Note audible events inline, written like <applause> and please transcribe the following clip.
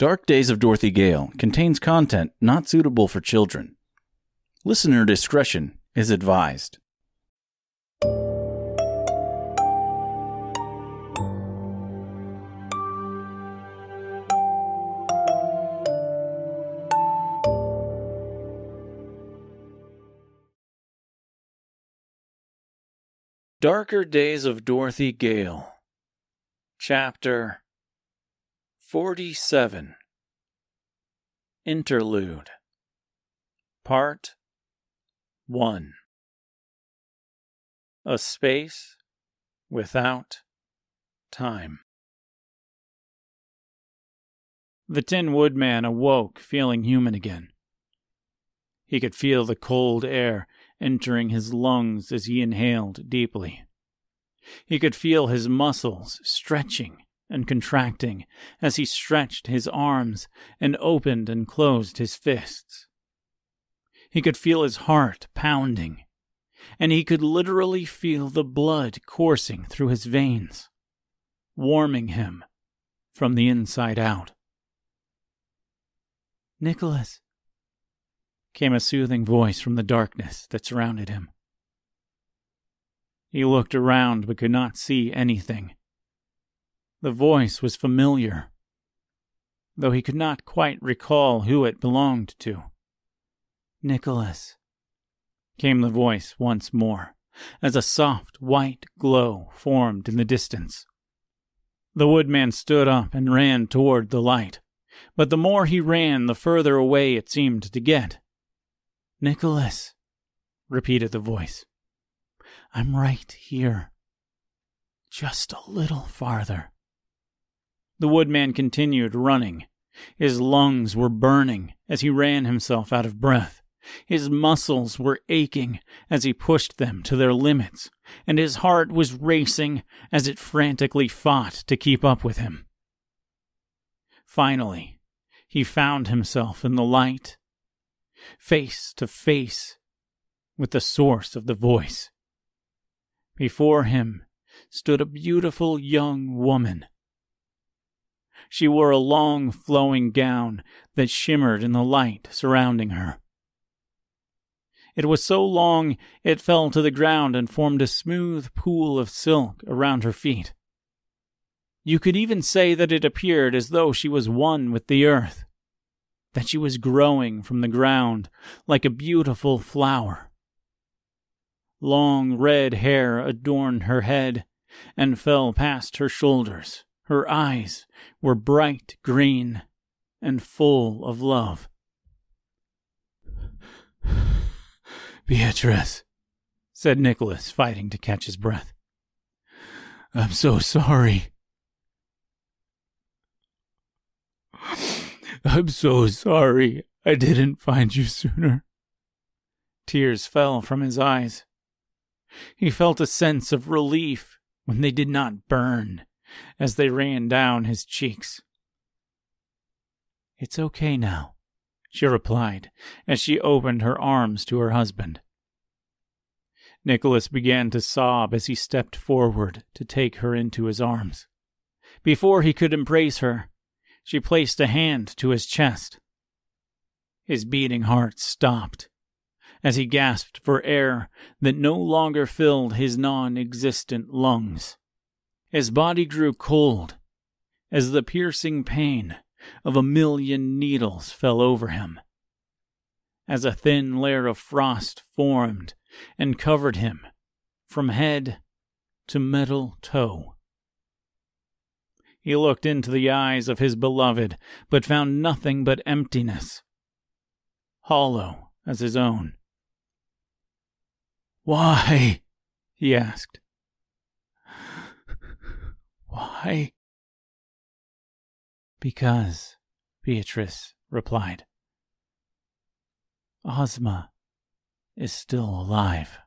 Dark Days of Dorothy Gale contains content not suitable for children. Listener discretion is advised. Darker Days of Dorothy Gale, Chapter 47 Interlude Part 1 A Space Without Time. The Tin Woodman awoke feeling human again. He could feel the cold air entering his lungs as he inhaled deeply. He could feel his muscles stretching and contracting as he stretched his arms and opened and closed his fists. He could feel his heart pounding, and he could literally feel the blood coursing through his veins, warming him from the inside out. Nicholas, came a soothing voice from the darkness that surrounded him. He looked around but could not see anything. The voice was familiar, though he could not quite recall who it belonged to. Nicholas, came the voice once more, as a soft white glow formed in the distance. The woodman stood up and ran toward the light, but the more he ran, the further away it seemed to get. Nicholas, repeated the voice. I'm right here. Just a little farther. The woodman continued running. His lungs were burning as he ran himself out of breath. His muscles were aching as he pushed them to their limits, and his heart was racing as it frantically fought to keep up with him. Finally, he found himself in the light face to face with the source of the voice. Before him stood a beautiful young woman. She wore a long flowing gown that shimmered in the light surrounding her. It was so long it fell to the ground and formed a smooth pool of silk around her feet. You could even say that it appeared as though she was one with the earth that she was growing from the ground like a beautiful flower. Long red hair adorned her head and fell past her shoulders. Her eyes were bright green and full of love. <sighs> Beatrice, said Nicholas, fighting to catch his breath. I'm so sorry. <sighs> I'm so sorry I didn't find you sooner. Tears fell from his eyes. He felt a sense of relief when they did not burn as they ran down his cheeks. It's okay now, she replied as she opened her arms to her husband. Nicholas began to sob as he stepped forward to take her into his arms. Before he could embrace her, she placed a hand to his chest. His beating heart stopped as he gasped for air that no longer filled his non existent lungs. His body grew cold as the piercing pain of a million needles fell over him. As a thin layer of frost formed and covered him from head to metal toe. He looked into the eyes of his beloved, but found nothing but emptiness, hollow as his own. Why? he asked. Why? Because, Beatrice replied. Ozma is still alive.